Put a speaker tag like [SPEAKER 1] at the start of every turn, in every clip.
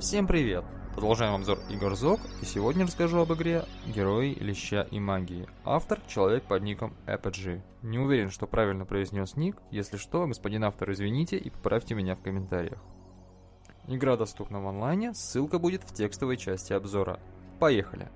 [SPEAKER 1] Всем привет! Продолжаем обзор игр ЗОГ, и сегодня расскажу об игре Герои Леща и Магии. Автор – человек под ником Apogee. Не уверен, что правильно произнес ник, если что, господин автор, извините и поправьте меня в комментариях. Игра доступна в онлайне, ссылка будет в текстовой части обзора. Поехали!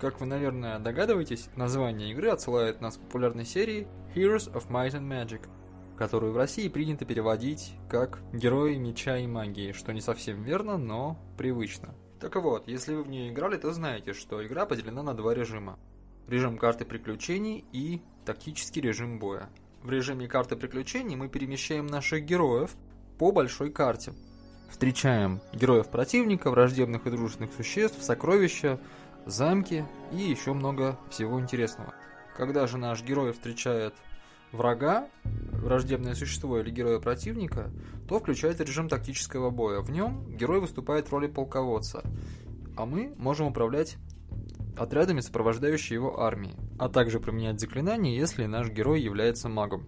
[SPEAKER 1] Как вы, наверное, догадываетесь, название игры отсылает нас к популярной серии Heroes of Might and Magic, которую в России принято переводить как «Герои меча и магии», что не совсем верно, но привычно. Так вот, если вы в нее играли, то знаете, что игра поделена на два режима. Режим карты приключений и тактический режим боя. В режиме карты приключений мы перемещаем наших героев по большой карте. Встречаем героев противника, враждебных и дружественных существ, сокровища, замки и еще много всего интересного. Когда же наш герой встречает врага, враждебное существо или героя противника, то включается режим тактического боя. В нем герой выступает в роли полководца, а мы можем управлять отрядами, сопровождающими его армии, а также применять заклинания, если наш герой является магом.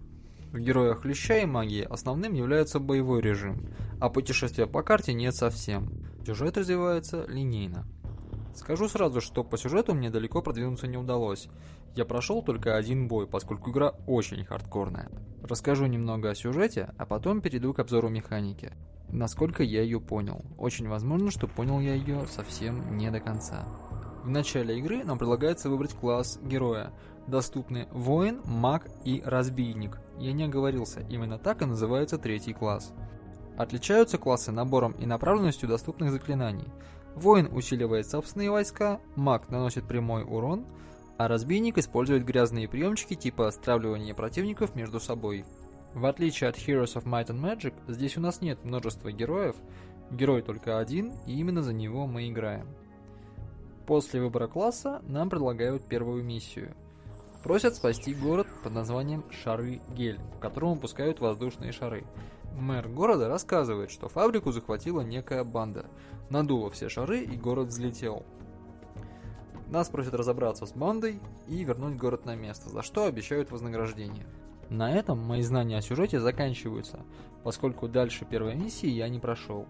[SPEAKER 1] В героях Леща и магии основным является боевой режим, а путешествия по карте нет совсем. Сюжет развивается линейно. Скажу сразу, что по сюжету мне далеко продвинуться не удалось. Я прошел только один бой, поскольку игра очень хардкорная. Расскажу немного о сюжете, а потом перейду к обзору механики. Насколько я ее понял. Очень возможно, что понял я ее совсем не до конца. В начале игры нам предлагается выбрать класс героя. Доступны воин, маг и разбийник. Я не оговорился, именно так и называется третий класс. Отличаются классы набором и направленностью доступных заклинаний. Воин усиливает собственные войска, маг наносит прямой урон, а разбийник использует грязные приемчики типа стравливания противников между собой. В отличие от Heroes of Might and Magic, здесь у нас нет множества героев, герой только один, и именно за него мы играем. После выбора класса нам предлагают первую миссию. Просят спасти город под названием Шары-Гель, в котором выпускают воздушные шары. Мэр города рассказывает, что фабрику захватила некая банда. Надуло все шары и город взлетел. Нас просят разобраться с бандой и вернуть город на место, за что обещают вознаграждение. На этом мои знания о сюжете заканчиваются, поскольку дальше первой миссии я не прошел.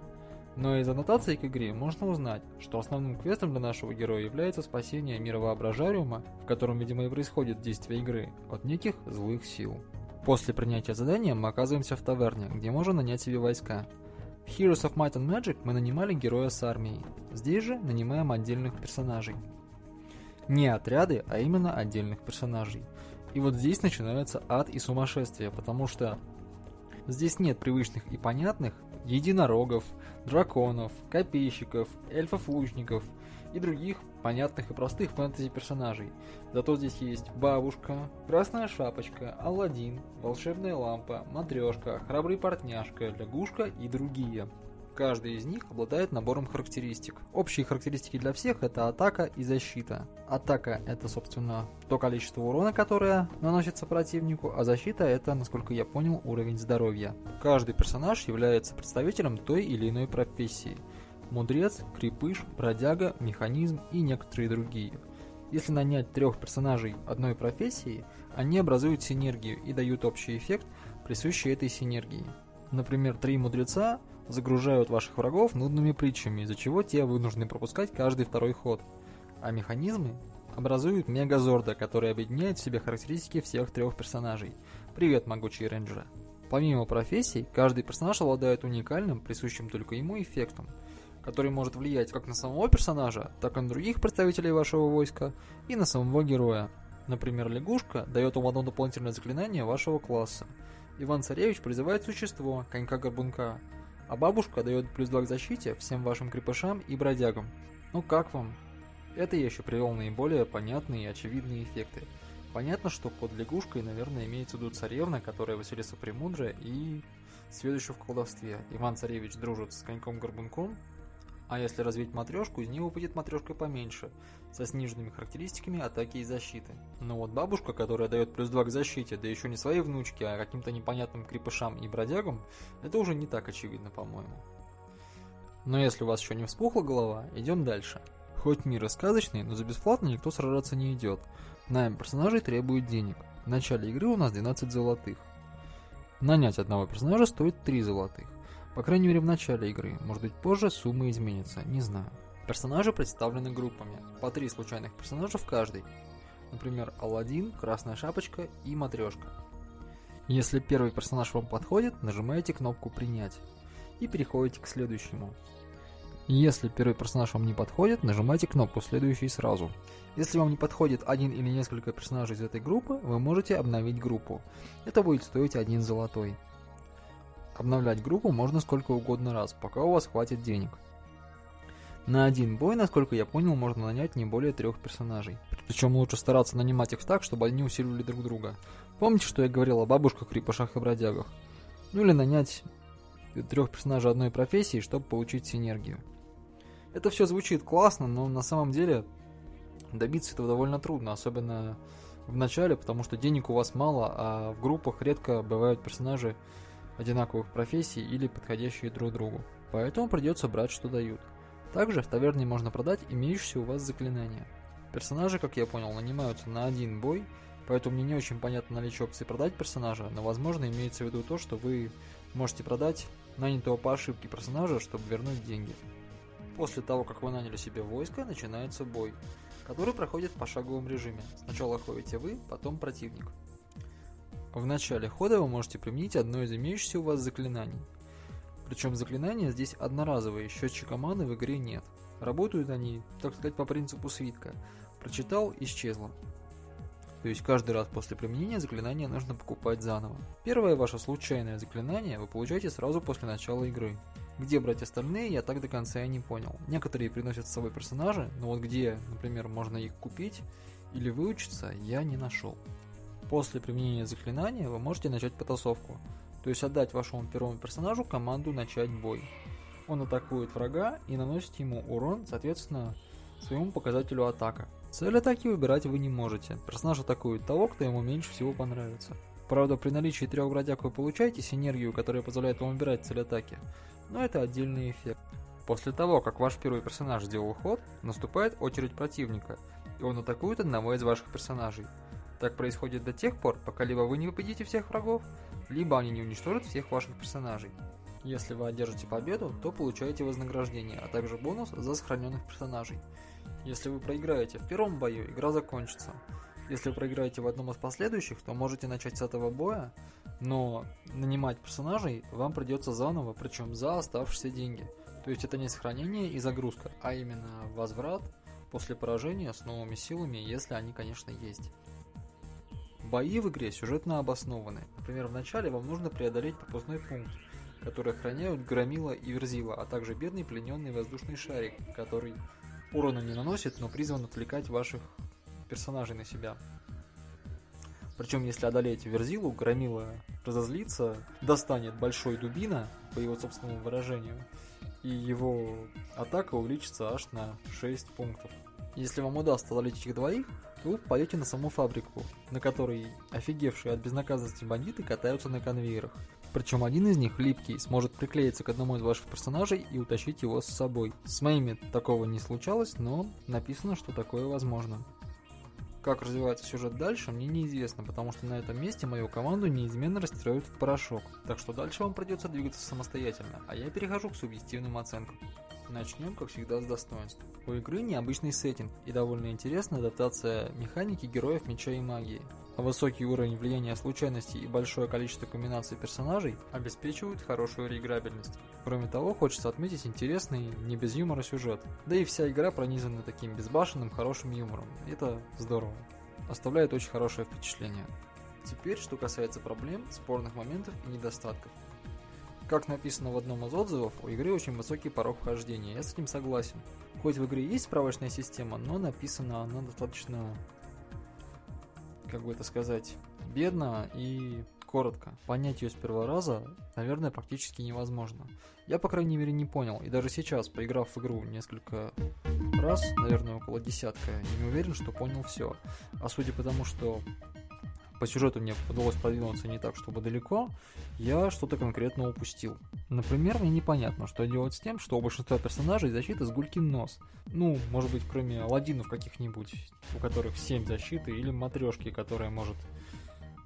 [SPEAKER 1] Но из аннотации к игре можно узнать, что основным квестом для нашего героя является спасение мира воображариума, в котором, видимо, и происходит действие игры, от неких злых сил. После принятия задания мы оказываемся в таверне, где можно нанять себе войска. В Heroes of Might and Magic мы нанимали героя с армией. Здесь же нанимаем отдельных персонажей. Не отряды, а именно отдельных персонажей. И вот здесь начинается ад и сумасшествие, потому что здесь нет привычных и понятных единорогов, драконов, копейщиков, эльфов-лучников и других понятных и простых фэнтези-персонажей. Зато здесь есть бабушка, красная шапочка, Алладин, волшебная лампа, матрешка, храбрый портняшка, лягушка и другие. Каждый из них обладает набором характеристик. Общие характеристики для всех это атака и защита. Атака это, собственно, то количество урона, которое наносится противнику, а защита это, насколько я понял, уровень здоровья. Каждый персонаж является представителем той или иной профессии. Мудрец, крепыш, бродяга, механизм и некоторые другие. Если нанять трех персонажей одной профессии, они образуют синергию и дают общий эффект, присущий этой синергии. Например, три мудреца загружают ваших врагов нудными притчами, из-за чего те вынуждены пропускать каждый второй ход. А механизмы образуют мегазорда, который объединяет в себе характеристики всех трех персонажей. Привет, могучие рейнджеры. Помимо профессий, каждый персонаж обладает уникальным, присущим только ему эффектом, который может влиять как на самого персонажа, так и на других представителей вашего войска и на самого героя. Например, лягушка дает вам одно дополнительное заклинание вашего класса. Иван-Царевич призывает существо, конька-горбунка, а бабушка дает плюс 2 к защите всем вашим крепышам и бродягам. Ну как вам? Это я еще привел наиболее понятные и очевидные эффекты. Понятно, что под лягушкой, наверное, имеется в виду царевна, которая Василиса Премудрая и следующая в колдовстве. Иван-царевич дружит с коньком-горбунком, а если развить матрешку, из него будет матрешка поменьше, со сниженными характеристиками атаки и защиты. Но вот бабушка, которая дает плюс 2 к защите, да еще не своей внучке, а каким-то непонятным крепышам и бродягам, это уже не так очевидно, по-моему. Но если у вас еще не вспухла голова, идем дальше. Хоть мир и сказочный, но за бесплатно никто сражаться не идет. Найм персонажей требует денег. В начале игры у нас 12 золотых. Нанять одного персонажа стоит 3 золотых. По крайней мере в начале игры, может быть позже сумма изменится, не знаю. Персонажи представлены группами, по три случайных персонажа в каждой. Например, Алладин, Красная Шапочка и Матрешка. Если первый персонаж вам подходит, нажимаете кнопку «Принять» и переходите к следующему. Если первый персонаж вам не подходит, нажимайте кнопку «Следующий» сразу. Если вам не подходит один или несколько персонажей из этой группы, вы можете обновить группу. Это будет стоить один золотой. Обновлять группу можно сколько угодно раз, пока у вас хватит денег. На один бой, насколько я понял, можно нанять не более трех персонажей. Причем лучше стараться нанимать их так, чтобы они усиливали друг друга. Помните, что я говорил о бабушках, крепышах и бродягах? Ну или нанять трех персонажей одной профессии, чтобы получить синергию. Это все звучит классно, но на самом деле добиться этого довольно трудно, особенно в начале, потому что денег у вас мало, а в группах редко бывают персонажи одинаковых профессий или подходящие друг другу. Поэтому придется брать, что дают. Также в таверне можно продать имеющиеся у вас заклинания. Персонажи, как я понял, нанимаются на один бой, поэтому мне не очень понятно наличие опции продать персонажа, но возможно имеется в виду то, что вы можете продать нанятого по ошибке персонажа, чтобы вернуть деньги. После того, как вы наняли себе войско, начинается бой, который проходит в пошаговом режиме. Сначала ходите вы, потом противник. В начале хода вы можете применить одно из имеющихся у вас заклинаний. Причем заклинания здесь одноразовые, счетчика маны в игре нет. Работают они, так сказать, по принципу свитка. Прочитал – исчезло. То есть каждый раз после применения заклинания нужно покупать заново. Первое ваше случайное заклинание вы получаете сразу после начала игры. Где брать остальные, я так до конца и не понял. Некоторые приносят с собой персонажи, но вот где, например, можно их купить или выучиться, я не нашел. После применения заклинания вы можете начать потасовку, то есть отдать вашему первому персонажу команду начать бой. Он атакует врага и наносит ему урон, соответственно, своему показателю атака. Цель атаки выбирать вы не можете. Персонаж атакует того, кто ему меньше всего понравится. Правда, при наличии трех бродяг вы получаете синергию, которая позволяет вам выбирать цель атаки но это отдельный эффект. После того, как ваш первый персонаж сделал ход, наступает очередь противника, и он атакует одного из ваших персонажей. Так происходит до тех пор, пока либо вы не победите всех врагов, либо они не уничтожат всех ваших персонажей. Если вы одержите победу, то получаете вознаграждение, а также бонус за сохраненных персонажей. Если вы проиграете в первом бою, игра закончится. Если вы проиграете в одном из последующих, то можете начать с этого боя, но нанимать персонажей вам придется заново, причем за оставшиеся деньги. То есть это не сохранение и загрузка, а именно возврат после поражения с новыми силами, если они, конечно, есть. Бои в игре сюжетно обоснованы. Например, в начале вам нужно преодолеть пропускной пункт, который охраняют Громила и Верзила, а также бедный плененный воздушный шарик, который урона не наносит, но призван отвлекать ваших персонажей на себя. Причем, если одолеть Верзилу, Громила разозлится, достанет большой дубина, по его собственному выражению, и его атака увеличится аж на 6 пунктов. Если вам удастся одолеть этих двоих, вы пойдете на саму фабрику, на которой офигевшие от безнаказанности бандиты катаются на конвейерах. Причем один из них, липкий, сможет приклеиться к одному из ваших персонажей и утащить его с собой. С моими такого не случалось, но написано, что такое возможно. Как развивается сюжет дальше, мне неизвестно, потому что на этом месте мою команду неизменно растирают в порошок, так что дальше вам придется двигаться самостоятельно, а я перехожу к субъективным оценкам. Начнем, как всегда, с достоинств. У игры необычный сеттинг и довольно интересная адаптация механики героев меча и магии. А высокий уровень влияния случайностей и большое количество комбинаций персонажей обеспечивают хорошую реиграбельность. Кроме того, хочется отметить интересный, не без юмора сюжет. Да и вся игра пронизана таким безбашенным, хорошим юмором. Это здорово. Оставляет очень хорошее впечатление. Теперь, что касается проблем, спорных моментов и недостатков. Как написано в одном из отзывов, у игры очень высокий порог вхождения, я с этим согласен. Хоть в игре есть справочная система, но написана она достаточно как бы это сказать, бедно и коротко. Понять ее с первого раза, наверное, практически невозможно. Я, по крайней мере, не понял, и даже сейчас, поиграв в игру несколько раз, наверное, около десятка, не уверен, что понял все. А судя по тому, что по сюжету мне удалось продвинуться не так, чтобы далеко, я что-то конкретно упустил. Например, мне непонятно, что делать с тем, что у большинства персонажей защита с гулькин нос. Ну, может быть, кроме Аладдинов каких-нибудь, у которых 7 защиты, или матрешки, которая может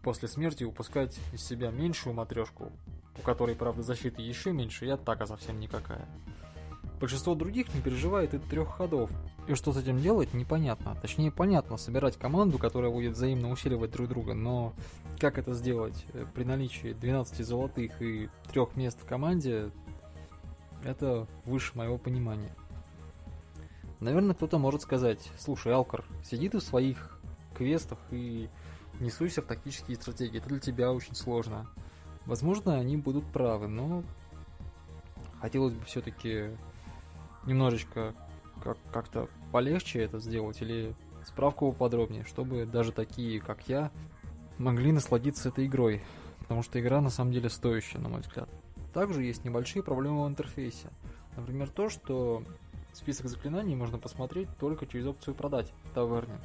[SPEAKER 1] после смерти упускать из себя меньшую матрешку, у которой, правда, защиты еще меньше, и атака совсем никакая. Большинство других не переживает и трех ходов. И что с этим делать, непонятно. Точнее, понятно, собирать команду, которая будет взаимно усиливать друг друга, но как это сделать э, при наличии 12 золотых и трех мест в команде, это выше моего понимания. Наверное, кто-то может сказать, слушай, Алкар, сиди ты в своих квестах и не суйся в тактические стратегии, это для тебя очень сложно. Возможно, они будут правы, но хотелось бы все-таки немножечко как- как-то полегче это сделать или справку поподробнее, чтобы даже такие, как я, могли насладиться этой игрой, потому что игра на самом деле стоящая, на мой взгляд. Также есть небольшие проблемы в интерфейсе. Например, то, что список заклинаний можно посмотреть только через опцию «Продать» в таверне.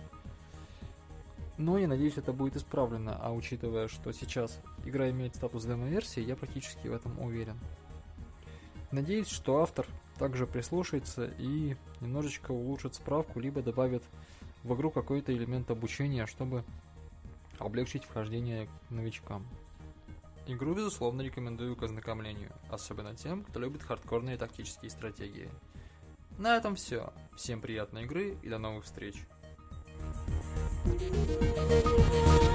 [SPEAKER 1] Но я надеюсь, это будет исправлено, а учитывая, что сейчас игра имеет статус демо-версии, я практически в этом уверен. Надеюсь, что автор также прислушается и немножечко улучшит справку, либо добавит в игру какой-то элемент обучения, чтобы облегчить вхождение новичкам. Игру, безусловно, рекомендую к ознакомлению, особенно тем, кто любит хардкорные тактические стратегии. На этом все. Всем приятной игры и до новых встреч. thank you